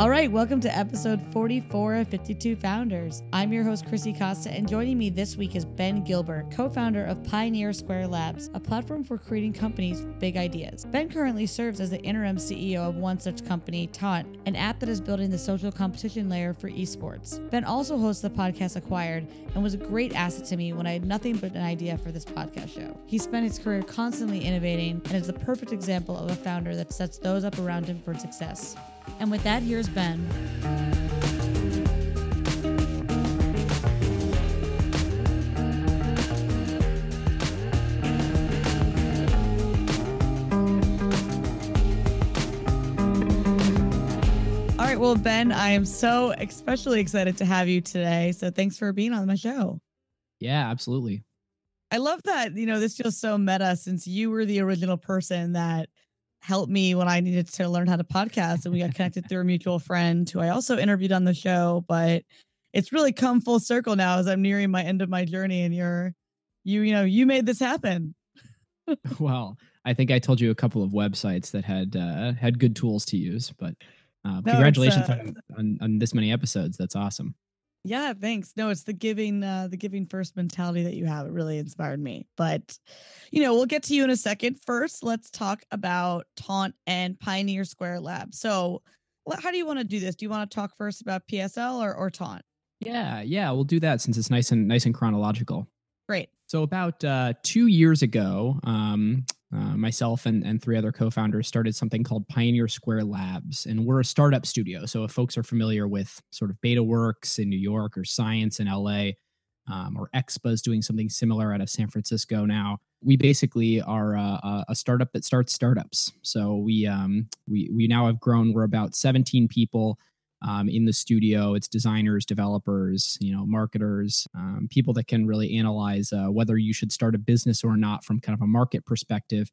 All right, welcome to episode 44 of 52 Founders. I'm your host, Chrissy Costa, and joining me this week is Ben Gilbert, co founder of Pioneer Square Labs, a platform for creating companies with big ideas. Ben currently serves as the interim CEO of one such company, Taunt, an app that is building the social competition layer for esports. Ben also hosts the podcast Acquired and was a great asset to me when I had nothing but an idea for this podcast show. He spent his career constantly innovating and is the perfect example of a founder that sets those up around him for success. And with that, here's Ben. All right, well, Ben, I am so especially excited to have you today. So thanks for being on my show. Yeah, absolutely. I love that, you know, this feels so meta since you were the original person that helped me when I needed to learn how to podcast. And we got connected through a mutual friend who I also interviewed on the show. But it's really come full circle now as I'm nearing my end of my journey. And you're, you, you know, you made this happen. well, I think I told you a couple of websites that had uh, had good tools to use, but uh, no, congratulations uh, on, on, on this many episodes. That's awesome. Yeah, thanks. No, it's the giving uh the giving first mentality that you have. It really inspired me. But you know, we'll get to you in a second. First, let's talk about Taunt and Pioneer Square Lab. So, how do you want to do this? Do you want to talk first about PSL or or Taunt? Yeah, yeah, we'll do that since it's nice and nice and chronological. Great. So about uh, two years ago, um, uh, myself and, and three other co-founders started something called Pioneer Square Labs, and we're a startup studio. So if folks are familiar with sort of BetaWorks in New York or Science in LA, um, or XBuzz doing something similar out of San Francisco now, we basically are a, a startup that starts startups. So we um, we we now have grown. We're about 17 people um, in the studio. It's designers, developers, you know, marketers, um, people that can really analyze uh, whether you should start a business or not from kind of a market perspective.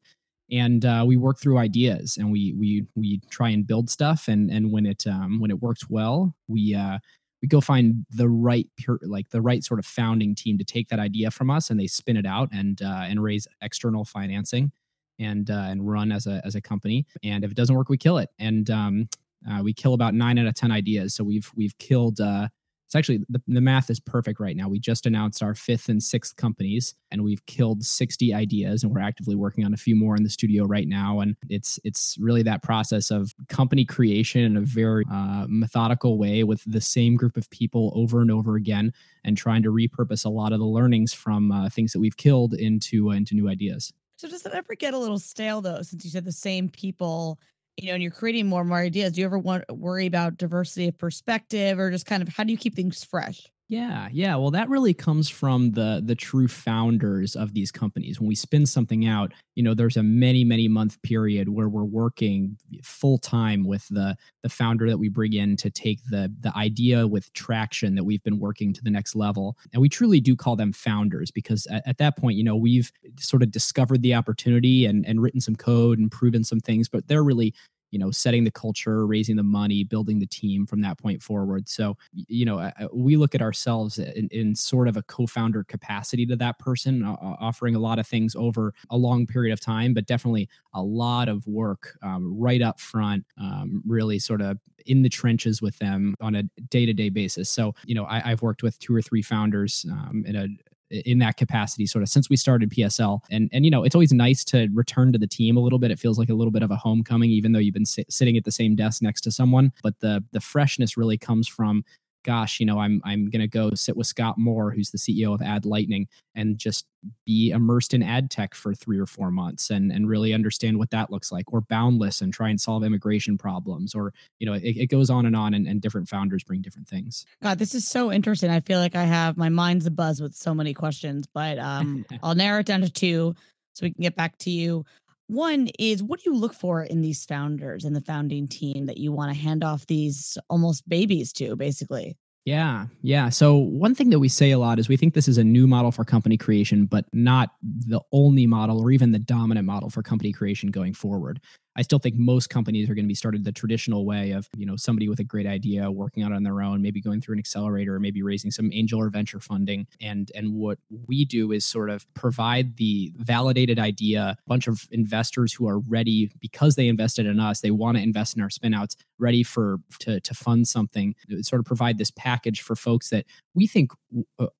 And uh, we work through ideas, and we we we try and build stuff. And and when it um, when it works well, we uh, we go find the right like the right sort of founding team to take that idea from us, and they spin it out and uh, and raise external financing and uh, and run as a as a company. And if it doesn't work, we kill it. And um, uh, we kill about nine out of ten ideas. So we've we've killed. Uh, it's actually the, the math is perfect right now. We just announced our fifth and sixth companies, and we've killed sixty ideas, and we're actively working on a few more in the studio right now. And it's it's really that process of company creation in a very uh, methodical way with the same group of people over and over again, and trying to repurpose a lot of the learnings from uh, things that we've killed into uh, into new ideas. So does that ever get a little stale though? Since you said the same people you know, and you're creating more and more ideas, do you ever want worry about diversity of perspective or just kind of how do you keep things fresh? Yeah, yeah. Well, that really comes from the the true founders of these companies. When we spin something out, you know, there's a many many month period where we're working full time with the the founder that we bring in to take the the idea with traction that we've been working to the next level. And we truly do call them founders because at, at that point, you know, we've sort of discovered the opportunity and and written some code and proven some things, but they're really you know setting the culture raising the money building the team from that point forward. So you know we look at ourselves in, in sort of a co-founder capacity to that person offering a lot of things over a long period of time but definitely a lot of work um, right up front um, really sort of in the trenches with them on a day-to-day basis. So you know I, have worked with two or three founders um, in a in that capacity sort of since we started PSL. And and you know, it's always nice to return to the team a little bit. It feels like a little bit of a homecoming even though you've been si- sitting at the same desk next to someone, but the the freshness really comes from gosh, you know, I'm I'm gonna go sit with Scott Moore, who's the CEO of Ad Lightning, and just be immersed in ad tech for three or four months and and really understand what that looks like, or Boundless and try and solve immigration problems, or you know, it, it goes on and on, and, and different founders bring different things. God, this is so interesting. I feel like I have my mind's a buzz with so many questions, but um, I'll narrow it down to two so we can get back to you. One is what do you look for in these founders and the founding team that you want to hand off these almost babies to, basically? Yeah, yeah. So one thing that we say a lot is we think this is a new model for company creation, but not the only model or even the dominant model for company creation going forward. I still think most companies are going to be started the traditional way of, you know, somebody with a great idea working on it on their own, maybe going through an accelerator, or maybe raising some angel or venture funding. And and what we do is sort of provide the validated idea, a bunch of investors who are ready because they invested in us, they want to invest in our spinouts, ready for to to fund something, sort of provide this package for folks that we think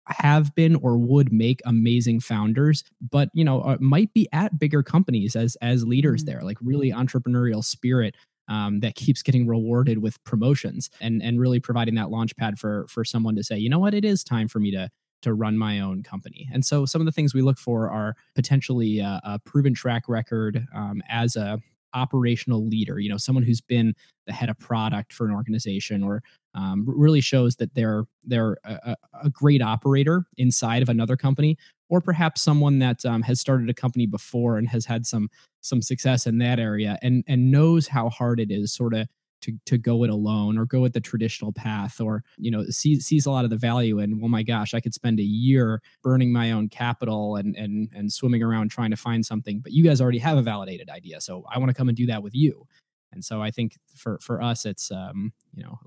have been or would make amazing founders, but you know, uh, might be at bigger companies as as leaders mm-hmm. there, like really entrepreneurial spirit um, that keeps getting rewarded with promotions and and really providing that launch pad for for someone to say, you know what, it is time for me to to run my own company. And so some of the things we look for are potentially a, a proven track record um, as a operational leader, you know, someone who's been the head of product for an organization or um, really shows that they're they're a, a, great operator inside of another company, or perhaps someone that um, has started a company before and has had some some success in that area and and knows how hard it is sort of to to go it alone or go with the traditional path or you know sees sees a lot of the value in well my gosh i could spend a year burning my own capital and and and swimming around trying to find something but you guys already have a validated idea so i want to come and do that with you. And so i think for for us it's um you know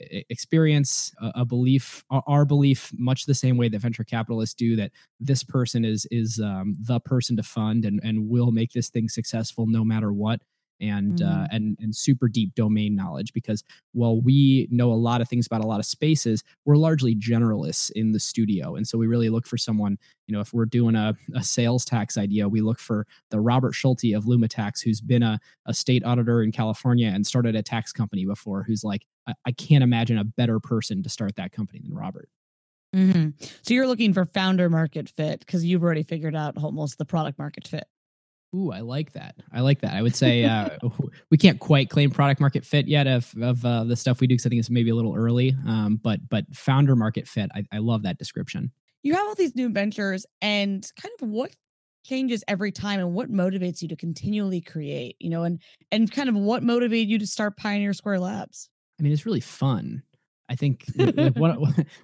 experience a, belief our belief much the same way that venture capitalists do that this person is is um, the person to fund and and will make this thing successful no matter what and uh, mm. uh, and and super deep domain knowledge because while we know a lot of things about a lot of spaces we're largely generalists in the studio and so we really look for someone you know if we're doing a, a sales tax idea we look for the robert schulte of lumatax who's been a, a state auditor in california and started a tax company before who's like I, I can't imagine a better person to start that company than robert mm-hmm. so you're looking for founder market fit because you've already figured out almost the product market fit Ooh, I like that. I like that. I would say uh, we can't quite claim product market fit yet of of uh, the stuff we do because I think it's maybe a little early. Um, but but founder market fit, I, I love that description. You have all these new ventures, and kind of what changes every time, and what motivates you to continually create. You know, and and kind of what motivated you to start Pioneer Square Labs. I mean, it's really fun. I think like what,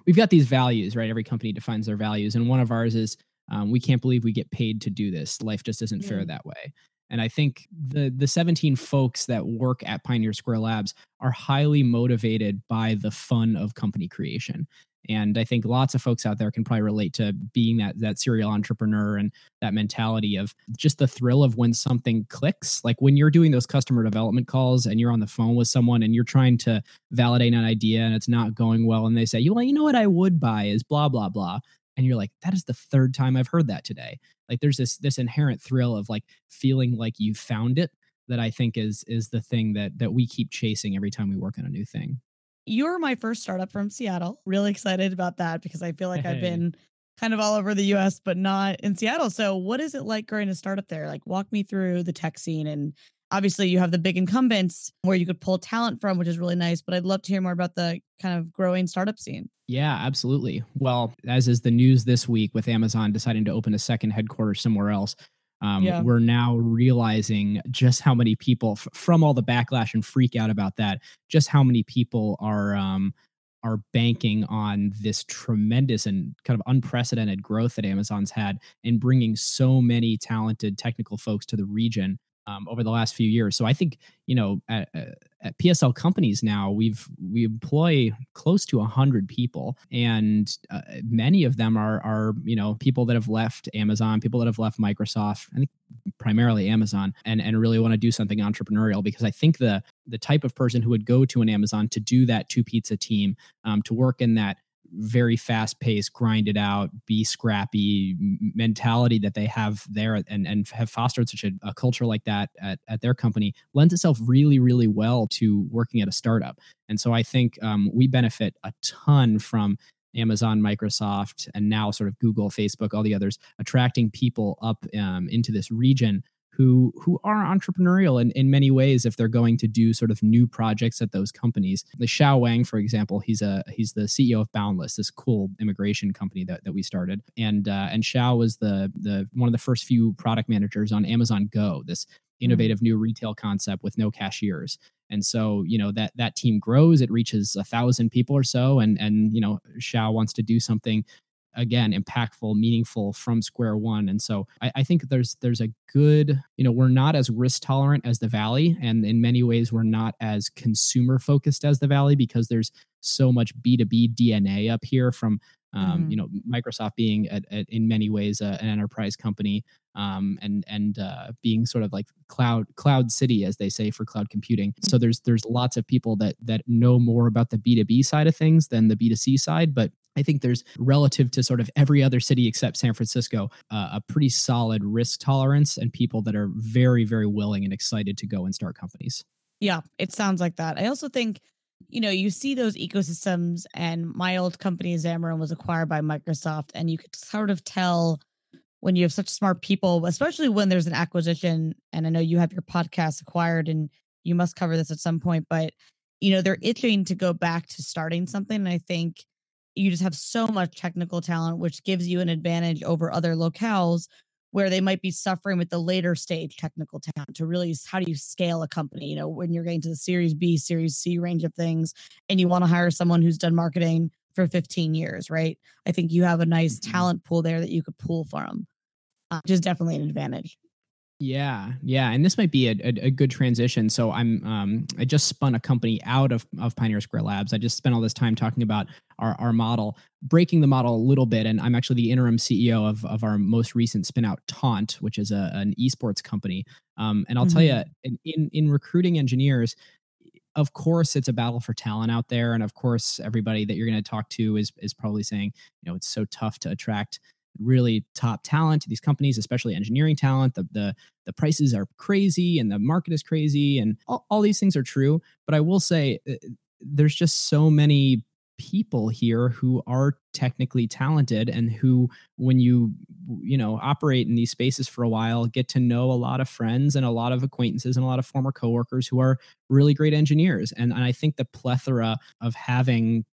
we've got these values, right? Every company defines their values, and one of ours is um, we can't believe we get paid to do this. Life just isn't fair that way. And I think the the 17 folks that work at Pioneer Square Labs are highly motivated by the fun of company creation. And I think lots of folks out there can probably relate to being that that serial entrepreneur and that mentality of just the thrill of when something clicks. Like when you're doing those customer development calls and you're on the phone with someone and you're trying to validate an idea and it's not going well, and they say, "You well, you know what I would buy is blah blah blah." And you're like that is the third time i've heard that today. Like there's this this inherent thrill of like feeling like you found it that i think is is the thing that that we keep chasing every time we work on a new thing. You're my first startup from seattle. Really excited about that because i feel like hey. i've been kind of all over the us but not in seattle. So what is it like growing a startup there? Like walk me through the tech scene and obviously you have the big incumbents where you could pull talent from which is really nice but i'd love to hear more about the kind of growing startup scene yeah, absolutely. Well, as is the news this week with Amazon deciding to open a second headquarters somewhere else, um, yeah. we're now realizing just how many people, f- from all the backlash and freak out about that, just how many people are um, are banking on this tremendous and kind of unprecedented growth that Amazon's had in bringing so many talented technical folks to the region um, over the last few years. So I think you know at, at PSL companies now we've we employ close to hundred people, and uh, many of them are are you know people that have left Amazon, people that have left Microsoft. I think primarily Amazon, and and really want to do something entrepreneurial because I think the the type of person who would go to an Amazon to do that two pizza team, um, to work in that very fast paced, grind it out, be scrappy mentality that they have there and, and have fostered such a, a, culture like that at, at their company lends itself really, really well to working at a startup. And so I think um, we benefit a ton from Amazon, Microsoft, and now sort of Google, Facebook, all the others attracting people up um, into this region who who are entrepreneurial in, in many ways if they're going to do sort of new projects at those companies. The Xiao Wang, for example, he's a he's the CEO of Boundless, this cool immigration company that, that we started. And uh, and Xiao was the the one of the first few product managers on Amazon Go, this hmm. innovative new retail concept with no cashiers. And so, you know, that that team grows, it reaches a thousand people or so. And and you know, Xiao wants to do something again impactful meaningful from square one and so I, I, think there's there's a good you know we're not as risk tolerant as the valley and in many ways we're not as consumer focused as the valley because there's so much b2b dna up here from um, mm-hmm. you know microsoft being a, a, in many ways a, an enterprise company um, and and uh, being sort of like cloud cloud city as they say for cloud computing mm-hmm. so there's there's lots of people that that know more about the b2b side of things than the b2c side but I think there's relative to sort of every other city except San Francisco, uh, a pretty solid risk tolerance and people that are very, very willing and excited to go and start companies. Yeah, it sounds like that. I also think you know, you see those ecosystems, and my old company, Xamarin, was acquired by Microsoft, and you could sort of tell when you have such smart people, especially when there's an acquisition. And I know you have your podcast acquired, and you must cover this at some point, but you know, they're itching to go back to starting something. And I think you just have so much technical talent, which gives you an advantage over other locales where they might be suffering with the later stage technical talent to really how do you scale a company you know when you're getting to the series b series c range of things and you want to hire someone who's done marketing for 15 years right i think you have a nice mm-hmm. talent pool there that you could pull from uh, which is definitely an advantage yeah, yeah, and this might be a, a, a, good transition. So I'm um, I just spun a company out of of Pioneer Square Labs. I just spent all this time talking about our our model, breaking the model a little bit, and I'm actually the interim CEO of of our most recent spin out Taunt, which is a, an esports company. Um, and I'll mm-hmm. tell you, in, in in recruiting engineers, of course it's a battle for talent out there and of course everybody that you're going to talk to is is probably saying you know it's so tough to attract really top talent to these companies, especially engineering talent. The the the prices are crazy and the market is crazy, and all, all these things are true. But I will say, uh, there's just so many people here who are technically talented and who when you you know operate in these spaces for a while get to know a lot of friends and a lot of acquaintances and a lot of former coworkers who are really great engineers and, and i think the plethora of having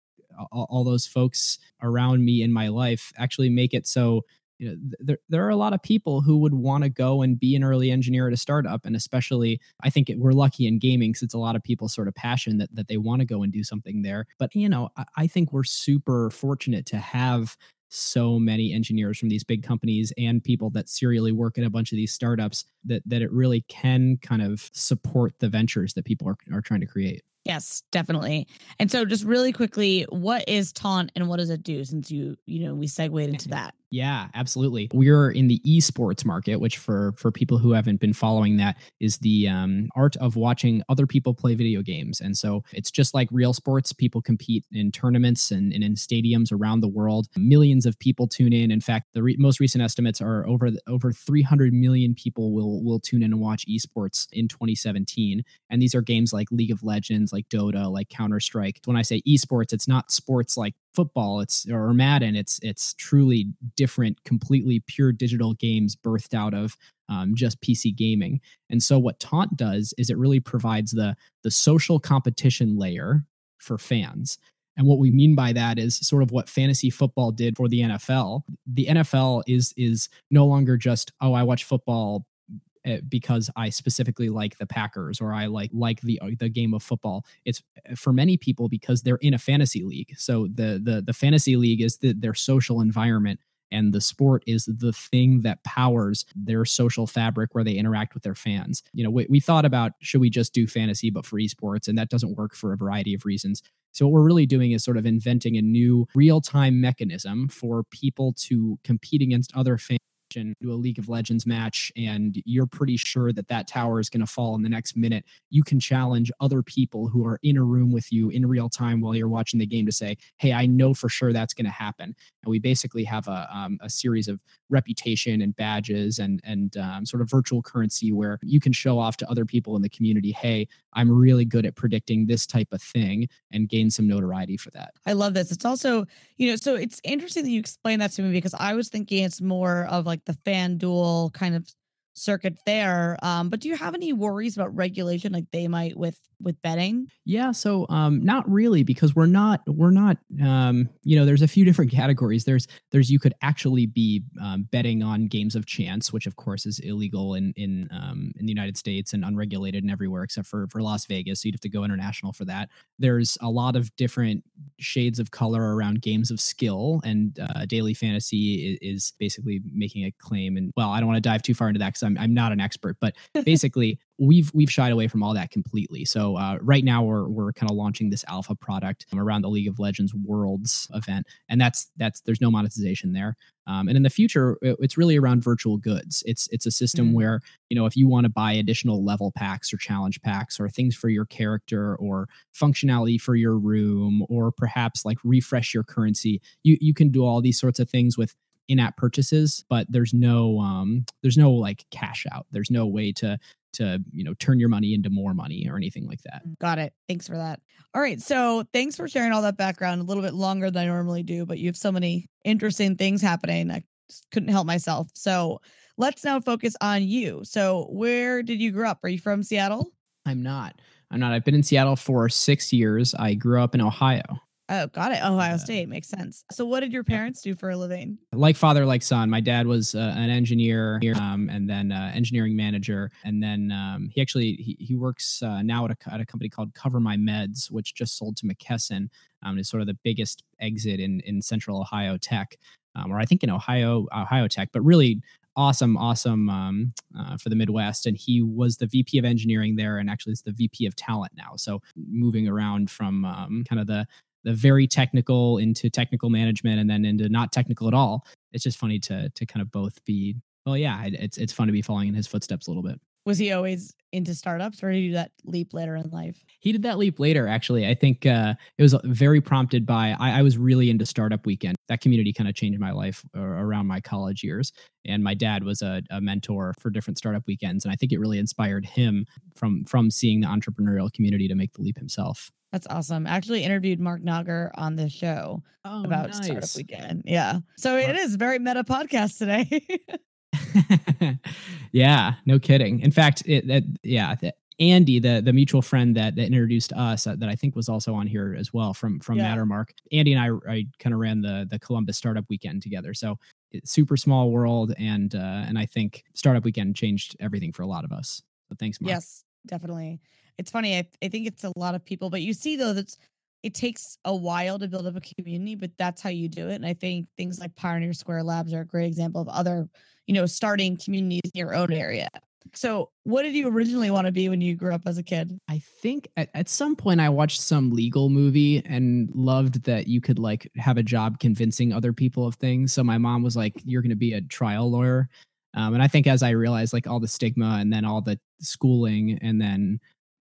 all, all those folks around me in my life actually make it so you know, there, there are a lot of people who would want to go and be an early engineer at a startup. And especially, I think it, we're lucky in gaming because it's a lot of people's sort of passion that, that they want to go and do something there. But, you know, I, I think we're super fortunate to have so many engineers from these big companies and people that serially work at a bunch of these startups that, that it really can kind of support the ventures that people are, are trying to create. Yes, definitely. And so just really quickly, what is taunt and what does it do since you, you know, we segued into that? Yeah, absolutely. We're in the esports market, which for for people who haven't been following that is the um, art of watching other people play video games. And so it's just like real sports. People compete in tournaments and, and in stadiums around the world. Millions of people tune in. In fact, the re- most recent estimates are over over 300 million people will will tune in and watch esports in 2017. And these are games like League of Legends, like Dota, like Counter Strike. When I say esports, it's not sports like football it's or madden it's it's truly different completely pure digital games birthed out of um, just pc gaming and so what taunt does is it really provides the the social competition layer for fans and what we mean by that is sort of what fantasy football did for the NFL. The NFL is is no longer just oh I watch football because I specifically like the Packers or I like like the uh, the game of football. It's eh, for many people because they're in a fantasy league. So the the the fantasy league is the, their social environment and the sport is the thing that powers their social fabric where they interact with their fans. You know, we, we thought about should we just do fantasy but for esports and that doesn't work for a variety of reasons. So what we're really doing is sort of inventing a new real-time mechanism for people to compete against other fans do a League of Legends match and you're pretty sure that that tower is going to fall in the next minute, you can challenge other people who are in a room with you in real time while you're watching the game to say, "Hey, I know for sure that's going to happen." And we basically have a um, a series of reputation and badges and and um, sort of virtual currency where you can show off to other people in the community, "Hey, I'm really good at predicting this type of thing," and gain some notoriety for that. I love this. It's also, you know, so it's interesting that you explain that to me because I was thinking it's more of like like the FanDuel kind of circuit there. Um, but do you have any worries about regulation like they might with with betting? Yeah, so um, not really because we're not we're not um, you know there's a few different categories. There's there's you could actually be um, betting on games of chance, which of course is illegal in in um, in the United States and unregulated and everywhere except for for Las Vegas. So you'd have to go international for that. There's a lot of different shades of color around games of skill, and uh, Daily Fantasy is, is basically making a claim. And well, I don't want to dive too far into that because I'm I'm not an expert, but basically we've we've shied away from all that completely. So uh, right now we're we're kind of launching this alpha product around the League of Legends Worlds event, and that's that's there's no monetization there. Um, and in the future, it's really around virtual goods. It's it's a system mm. where you know if you want to buy additional level packs or challenge packs or things for your character or functionality for your room or perhaps like refresh your currency, you you can do all these sorts of things with in-app purchases but there's no um there's no like cash out there's no way to to you know turn your money into more money or anything like that. Mm, got it. Thanks for that. All right so thanks for sharing all that background a little bit longer than i normally do but you have so many interesting things happening i couldn't help myself. So let's now focus on you. So where did you grow up? Are you from seattle? I'm not. I'm not. I've been in seattle for six years. I grew up in ohio Oh, got it. Ohio State makes sense. So, what did your parents do for a living? Like father, like son. My dad was uh, an engineer, um, and then uh, engineering manager, and then um, he actually he, he works uh, now at a, at a company called Cover My Meds, which just sold to McKesson. Um, is sort of the biggest exit in in Central Ohio tech, um, or I think in Ohio Ohio Tech, but really awesome, awesome um, uh, for the Midwest. And he was the VP of engineering there, and actually is the VP of talent now. So moving around from um, kind of the the very technical into technical management and then into not technical at all. It's just funny to to kind of both be well, yeah, it's it's fun to be following in his footsteps a little bit. Was he always into startups or did he do that leap later in life? He did that leap later, actually. I think uh, it was very prompted by I, I was really into Startup Weekend. That community kind of changed my life around my college years. And my dad was a, a mentor for different startup weekends. And I think it really inspired him from from seeing the entrepreneurial community to make the leap himself. That's awesome. I actually interviewed Marc Nager on the show oh, about nice. Startup Weekend. Yeah. So Mark. it is very meta podcast today. yeah, no kidding. In fact, it, yeah, Andy, the the mutual friend that, that introduced us, uh, that I think was also on here as well from from yeah. Mattermark. Andy and I, I kind of ran the the Columbus Startup Weekend together. So super small world, and uh, and I think Startup Weekend changed everything for a lot of us. So thanks, Mark. Yes, definitely it's funny. I, I think it's a lot of people, but you see though that it takes a while to build up a community, but that's how you do it. And I think things like Pioneer Square Labs are a great example of other, you know, starting communities in your own area. So, what did you originally want to be when you grew up as a kid? I think at, at some point I watched some legal movie and loved that you could like have a job convincing other people of things. So, my mom was like, You're going to be a trial lawyer. Um, and I think as I realized like all the stigma and then all the schooling and then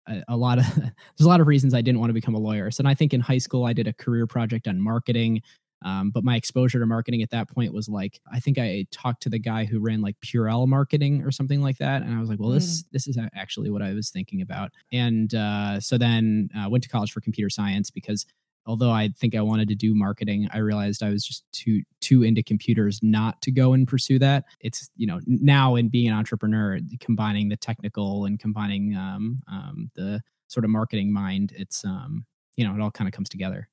a, a lot of there's a lot of reasons I didn't want to become a lawyer. So I think in high school I did a career project on marketing. Um, but my exposure to marketing at that point was like I think I talked to the guy who ran like Purell marketing or something like that, and I was like, well, this mm. this is actually what I was thinking about. And uh, so then uh, went to college for computer science because although I think I wanted to do marketing, I realized I was just too too into computers not to go and pursue that. It's you know now in being an entrepreneur, combining the technical and combining um, um, the sort of marketing mind, it's um, you know it all kind of comes together.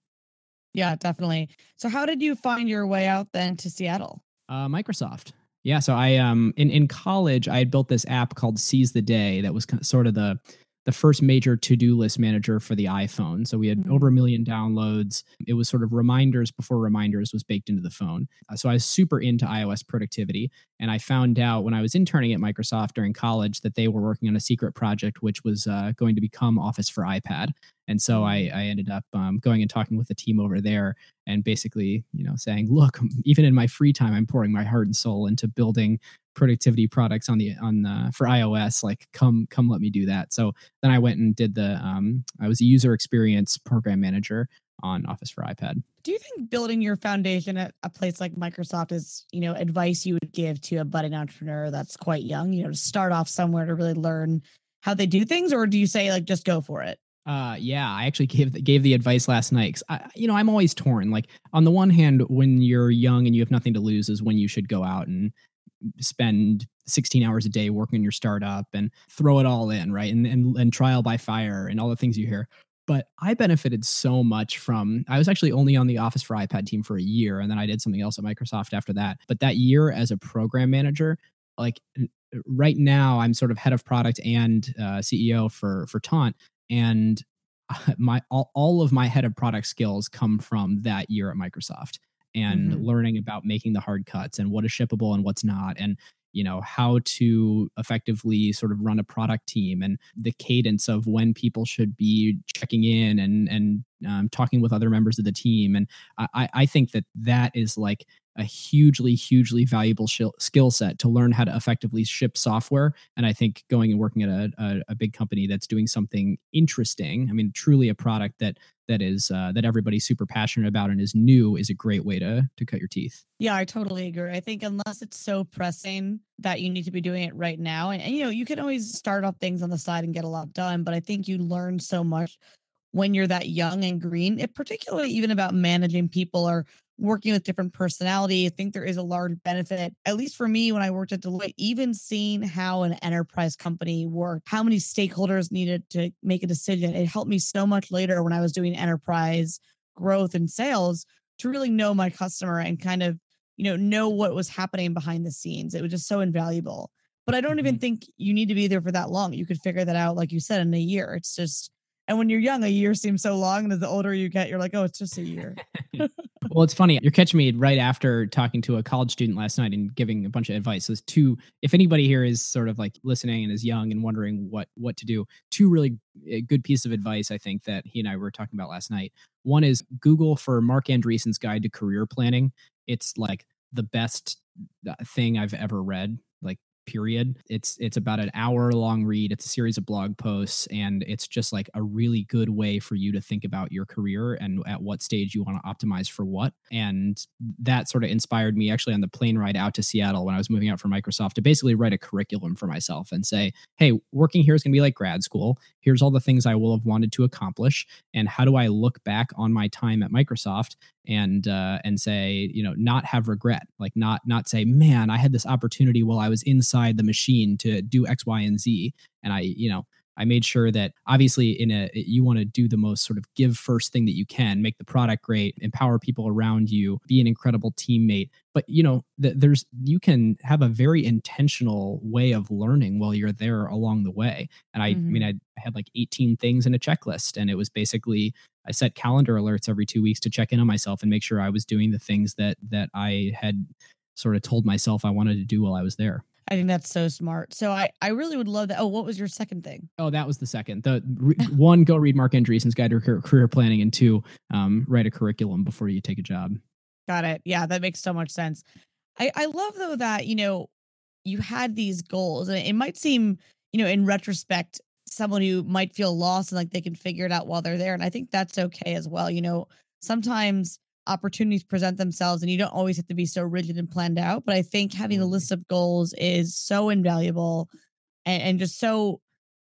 Yeah, definitely. So how did you find your way out then to Seattle? Uh, Microsoft. Yeah, so I um in in college I had built this app called Seize the Day that was sort of the the first major to-do list manager for the iPhone. So we had mm-hmm. over a million downloads. It was sort of reminders before reminders was baked into the phone. Uh, so I was super into iOS productivity and I found out when I was interning at Microsoft during college that they were working on a secret project which was uh, going to become Office for iPad. And so I, mm. I ended up um, going and talking with the team over there and basically, you know, saying, look, even in my free time, I'm pouring my heart and soul into building productivity products on the on the for iOS. Like, come come let me do that. So then I went and did the um, I was a user experience program manager on Office for iPad. Do you think building your foundation at a place like Microsoft is, you know, advice you would give to a budding entrepreneur that's quite young, you know, to start off somewhere to really learn how they do things, or do you say like just go for it? Uh, yeah, I actually gave the, gave the advice last night. Cause I, you know, I'm always torn. Like on the one hand, when you're young and you have nothing to lose, is when you should go out and spend 16 hours a day working your startup and throw it all in, right? And and, and trial by fire and all the things you hear. But I benefited so much from I was actually only on the Office for iPad team for a year and then I did something else at Microsoft after that. But that year as a program manager, like right now I'm sort of head of product and uh, CEO for for Taunt and my all, all of my head of product skills come from that year at Microsoft and mm-hmm. learning about making the hard cuts and what is shippable and what's not and you know how to effectively sort of run a product team and the cadence of when people should be checking in and and um, talking with other members of the team and i i think that that is like a hugely hugely valuable sh- skill set to learn how to effectively ship software and i think going and working at a, a, a, big company that's doing something interesting i mean truly a product that that is uh, that everybody's super passionate about and is new is a great way to to cut your teeth. Yeah i totally agree. I think unless it's so pressing that you need to be doing it right now and, and you know you can always start off things on the side and get a lot done but i think you learn so much when you're that young and green, it particularly even about managing people or working with different personality. I think there is a large benefit, at least for me when I worked at Deloitte, even seeing how an enterprise company worked, how many stakeholders needed to make a decision. It helped me so much later when I was doing enterprise growth and sales to really know my customer and kind of, you know, know what was happening behind the scenes. It was just so invaluable. But I don't mm-hmm. even think you need to be there for that long. You could figure that out, like you said, in a year. It's just and when you're young, a year seems so long. And as the older you get, you're like, oh, it's just a year. well, it's funny. You're catching me right after talking to a college student last night and giving a bunch of advice. So, two, if anybody here is sort of like listening and is young and wondering what what to do, two really eh, good pieces of advice I think that he and I were talking about last night. One is Google for Marc Andreessen's guide to career planning. It's like the best uh, thing I've ever read. Like period. It's it's about an hour long read. It's a series of blog posts and it's just like a really good way for you to think about your career and at what stage you want to optimize for what. And that sort of inspired me actually on the plane ride out to Seattle when I was moving out from Microsoft to basically write a curriculum for myself and say, "Hey, working here is going to be like grad school. Here's all the things I will have wanted to accomplish and how do I look back on my time at Microsoft and uh, and say you know not have regret like not not say man i had this opportunity while i was inside the machine to do x y and z and i you know I made sure that obviously in a you want to do the most sort of give first thing that you can, make the product great, empower people around you, be an incredible teammate. But you know, th- there's you can have a very intentional way of learning while you're there along the way. And I, mm-hmm. I mean, I had like 18 things in a checklist, and it was basically I set calendar alerts every two weeks to check in on myself and make sure I was doing the things that that I had sort of told myself I wanted to do while I was there. I think that's so smart. So I, I really would love that. Oh, what was your second thing? Oh, that was the second. The re, one, go read Marc Andreessen's Guide to Career Planning, and two, um, write a curriculum before you take a job. Got it. Yeah, that makes so much sense. I, I love though that you know you had these goals, and it might seem you know in retrospect someone who might feel lost and like they can figure it out while they're there, and I think that's okay as well. You know, sometimes opportunities present themselves and you don't always have to be so rigid and planned out but i think having a mm-hmm. list of goals is so invaluable and, and, just so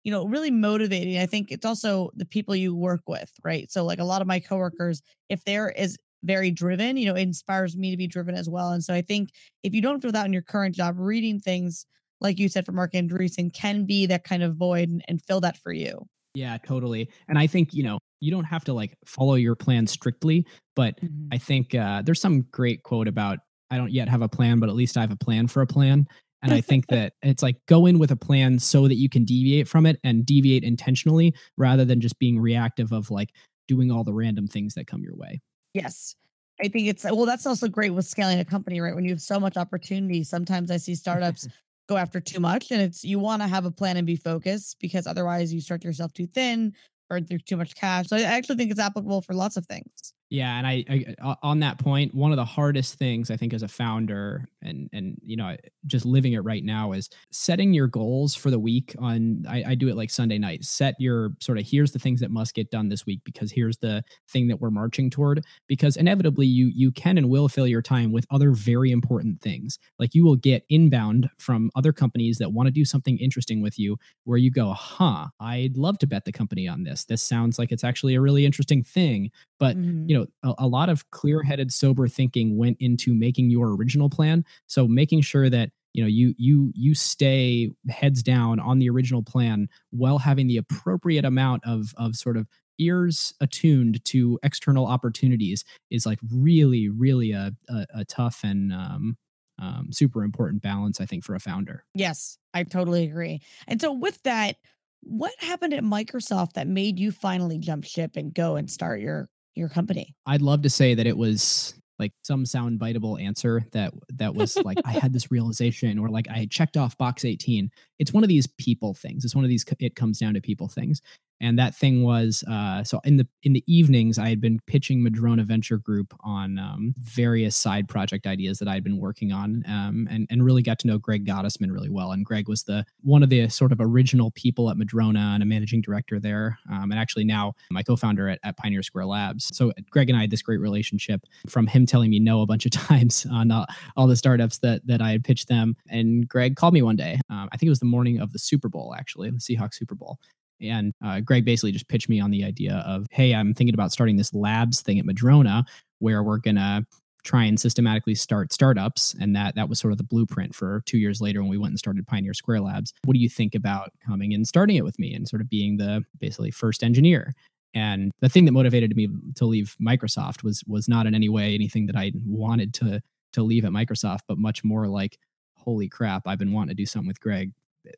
you know really motivating i think it's also the people you work with right so like a lot of my coworkers if there is very driven you know it inspires me to be driven as well and so i think if you don't feel that in your current job reading things like you said for Marc Andreessen can be that kind of void and, and fill that for you yeah, totally. And I think, you know, you don't have to like follow your plan strictly, but mm-hmm. I think uh, there's some great quote about I don't yet have a plan, but at least I have a plan for a plan. And I think that it's like go in with a plan so that you can deviate from it and deviate intentionally rather than just being reactive of like doing all the random things that come your way. Yes. I think it's well, that's also great with scaling a company, right? When you have so much opportunity, sometimes I see startups go after too much and it's you want to have a plan and be focused because otherwise you stretch yourself too thin burn through too much cash. So i actually think it's applicable for lots of things yeah, and I, I, uh, on that point, one of the hardest things I think as a founder, and and you know, just living it right now is setting your goals for the week. On I, I do it like Sunday night. Set your sort of here's the things that must get done this week because here's the thing that we're marching toward. Because inevitably, you you can and will fill your time with other very important things. Like you will get inbound from other companies that want to do something interesting with you, where you go, huh, I'd love to bet the company on this. This sounds like it's actually a really interesting thing but mm-hmm. you know a, a lot of clear-headed sober thinking went into making your original plan. So making sure that you know you you you stay heads down on the original plan while having the appropriate amount of of sort of ears attuned to external opportunities is like really really a a, a tough and um, um, super important balance i think for a founder. Yes i totally agree. And so with that what happened at microsoft that made you finally jump ship and go and start your your company i'd love to say that it was like some sound biteable answer that that was like I had this realization or like I checked off box 18. It's one of these people things. It's one of these it comes down to people things and that thing was uh, so in the in the evenings i had been pitching madrona venture group on um, various side project ideas that i had been working on um, and, and really got to know greg gottesman really well. And greg was the one of the sort of original people at madrona and a managing director there um, and actually now my co-founder at, at, pioneer square labs. So greg and i had this great relationship from him telling me no a bunch of times on uh, all the startups that that i had pitched them. And greg called me one day um, i think it was the morning of the super bowl actually the seahawks super bowl and uh, Greg basically just pitched me on the idea of, hey, I'm thinking about starting this labs thing at Madrona where we're going to try and systematically start startups. And that that was sort of the blueprint for 2 years later when we went and started Pioneer Square Labs. What do you think about coming and starting it with me and sort of being the basically first engineer? And the thing that motivated me to leave Microsoft was was not in any way anything that I wanted to to leave at Microsoft but much more like holy crap I've been wanting to do something with Greg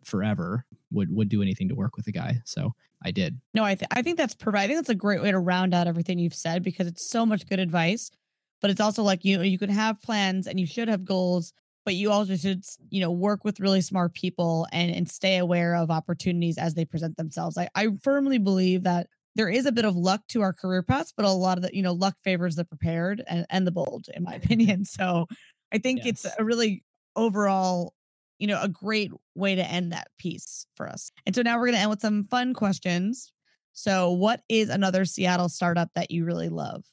forever would would do anything to work with the guy. So i did. No i, th- I think that's providing that's a great way to round out everything you've said because it's so much good advice but it's also like you know you can have plans and you should have goals but you also should you know work with really smart people and and stay aware of opportunities as they present themselves. I, I firmly believe that there is a bit of luck to our career paths but a lot of the you know luck favors the prepared and, and the bold in my opinion. So i think yes. it's a really overall you know, a great way to end that piece for us. And so now we're going to end with some fun questions. So, what is another Seattle startup that you really love?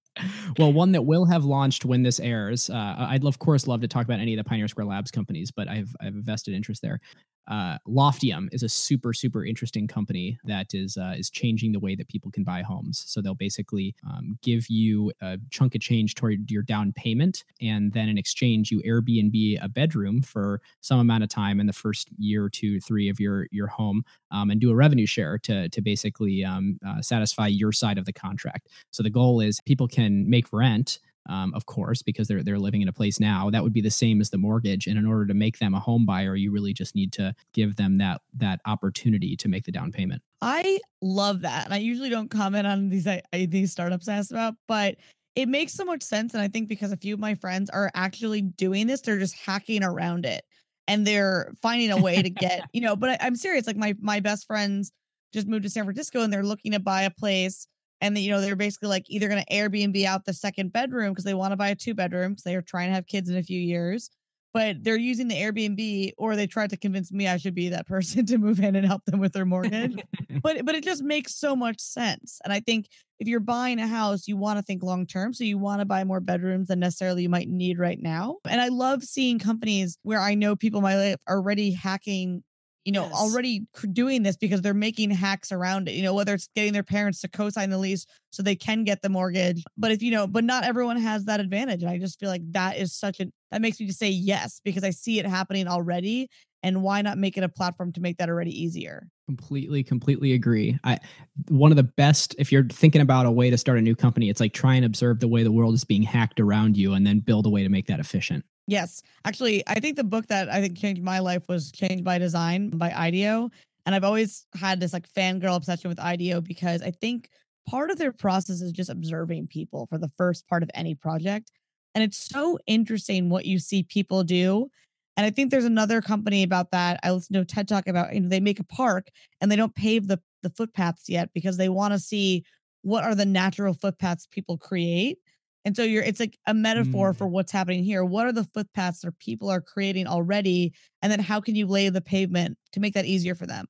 Well, one that will have launched when this airs. Uh, I'd of course love to talk about any of the Pioneer Square Labs companies, but I've I've a vested interest there uh, Loftium is a super super interesting company that is uh, is changing the way that people can buy homes. So they'll basically um, give you a chunk of change toward your down payment, and then in exchange you Airbnb a bedroom for some amount of time in the first year, two, three of your your home, um, and do a revenue share to to basically um, uh, satisfy your side of the contract. So the goal is people can make rent um, of course, because they're they're living in a place now. That would be the same as the mortgage. And in order to make them a home buyer, you really just need to give them that that opportunity to make the down payment. I love that, and I usually don't comment on these I, these startups I asked about, but it makes so much sense. And I think because a few of my friends are actually doing this, they're just hacking around it, and they're finding a way to get you know. But I, I'm serious. Like my my best friends just moved to San Francisco, and they're looking to buy a place and you know they're basically like either going to airbnb out the second bedroom because they want to buy a two bedroom because they're trying to have kids in a few years but they're using the airbnb or they tried to convince me i should be that person to move in and help them with their mortgage. But but it just makes so much sense. And i think if you're buying a house you want to think long term so you want to buy more bedrooms than necessarily you might need right now. And i love seeing companies where i know people in my life are already hacking you know, yes. already doing this because they're making hacks around it, you know, whether it's getting their parents to co sign the lease so they can get the mortgage. But if, you know, but not everyone has that advantage. And I just feel like that is such a, that makes me just say yes because I see it happening already. And why not make it a platform to make that already easier? Completely, completely agree. I one of the best if you're thinking about a way to start a new company, it's like try and observe the way the world is being hacked around you and then build a way to make that efficient. Yes. Actually, I think the book that I think changed my life was Changed by Design by IDEO. And I've always had this like fangirl obsession with IDEO because I think part of their process is just observing people for the first part of any project. And it's so interesting what you see people do. And I think there's another company about that. I listened to a TED talk about, you know, they make a park and they don't pave the, the footpaths yet because they want to see what are the natural footpaths people create and so you're it's like a metaphor mm. for what's happening here. What are the footpaths that people are creating already? And then how can you lay the pavement to make that easier for them?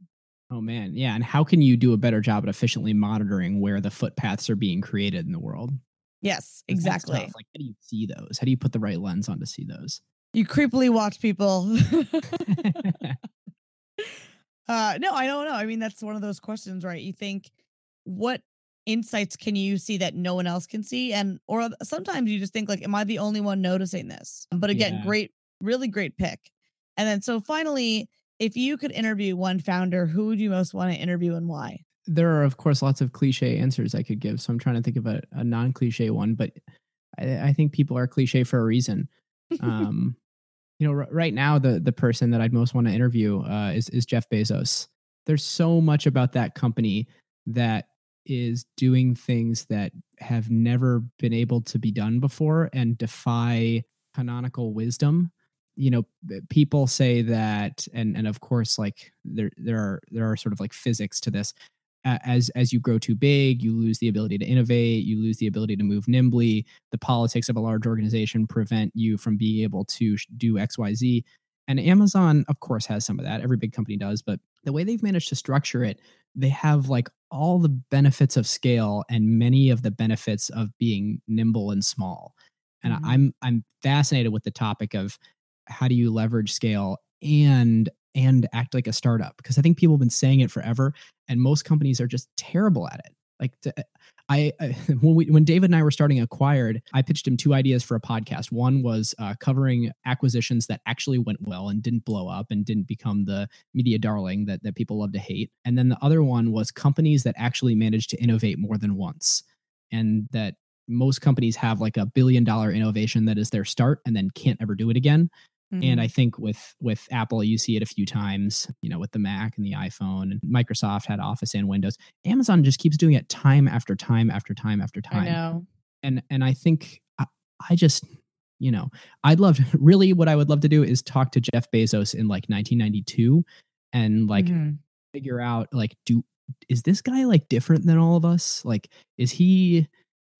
Oh man, yeah. And how can you do a better job at efficiently monitoring where the footpaths are being created in the world? Yes, exactly. Like how do you see those? How do you put the right lens on to see those? You creepily watch people. uh no, I don't know. I mean, that's one of those questions, right? You think what insights can you see that no one else can see and or sometimes you just think like am i the only one noticing this but again yeah. great really great pick And then, so finally, if you could interview one founder, who would you most want to interview and why? There are, of course, lots of cliche answers I could give. So I'm trying to think of a, a non cliche one, but I, I, think people are cliche for a reason. Um, you know, r- right now, the the person that I'd most want to interview uh, is is Jeff Bezos. There's so much about that company that is doing things that have never been able to be done before and defy canonical wisdom. You know people say that and and of course like there there are there are sort of like physics to this. As as you grow too big you lose the ability to innovate you lose the ability to move nimbly the politics of a large organization prevent you from being able to do xyz and amazon of course has some of that. Every big company does but the way they've managed to structure it they have like all the benefits of scale and many of the benefits of being nimble and small. And mm-hmm. i'm i'm fascinated with the topic of how do you leverage scale and and act like a startup? Because i think people have been saying it forever and most companies are just terrible at it. Like to, I, I, when we when David and I were starting Acquired, I pitched him two ideas for a podcast. One was uh, covering acquisitions that actually went well and didn't blow up and didn't become the media darling that that people love to hate. And then the other one was companies that actually managed to innovate more than once, and that most companies have like a billion dollar innovation that is their start and then can't ever do it again. Mm-hmm. And I think with with Apple, you see it a few times, you know, with the Mac and the iPhone, and Microsoft had Office and Windows. Amazon just keeps doing it time after time after time after time. I know. And and I think I, I just, you know, I'd love to, really what I would love to do is talk to Jeff Bezos in like 1992 and like mm-hmm. figure out like do is this guy like different than all of us? Like is he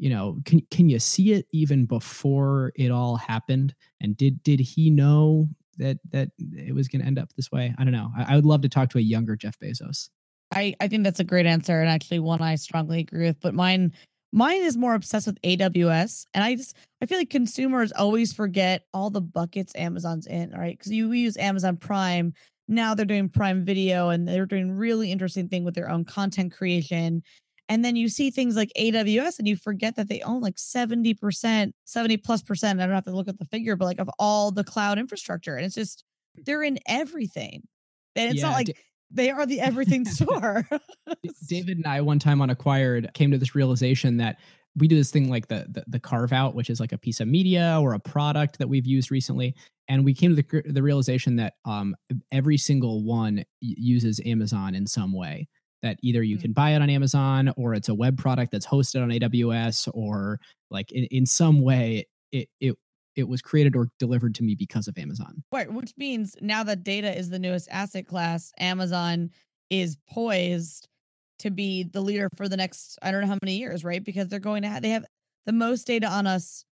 you know can can you see it even before it all happened? And did did he know that that it was going to end up this way? I don't know. I, I, would love to talk to a younger jeff bezos. I i think that's a great answer and actually one i strongly agree with but mine mine is more obsessed with aws and i just i feel like consumers always forget all the buckets amazon's in right? Because you use amazon prime now they're doing prime video and they're doing really interesting thing with their own content creation and then you see things like AWS and you forget that they own like 70%, 70 plus percent. I don't have to look at the figure, but like of all the cloud infrastructure. And it's just, they're in everything. And it's yeah, not like, they are the everything store. David and I one time on Acquired came to this realization that we do this thing like the, the, the carve out, which is like a piece of media or a product that we've used recently, and we came to the, the realization that um, every single one uses Amazon in some way that either you mm. can buy it on Amazon or it's a web product that's hosted on AWS or like in, in some way it it it was created or delivered to me because of Amazon. Right, which means now that data is the newest asset class, Amazon is poised to be the leader for the next I don't know how many years, right? Because they're going to have, they have the most data on us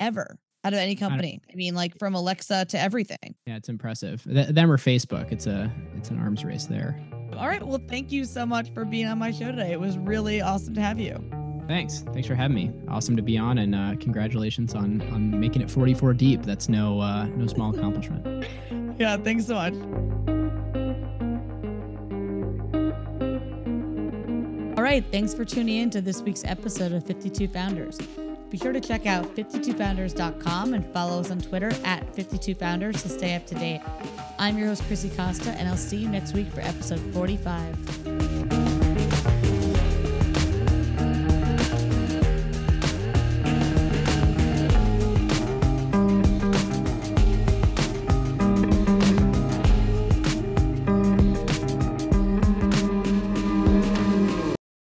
ever out of any company. I, I, mean, like from Alexa to everything. Yeah, it's impressive. Th- them or Facebook. It's a it's an arms race there. All right. Well, thank you so much for being on my show today. It was really awesome to have you. Thanks. Thanks for having me. Awesome to be on, and uh, congratulations on on making it 44 deep. That's no uh, no small accomplishment. yeah. Thanks so much. All right. Thanks for tuning in to this week's episode of 52 Founders. Be sure to check out 52founders.com and follow us on Twitter at 52founders to stay up to date. I'm your host, Chrissy Costa, and I'll see you next week for episode 45.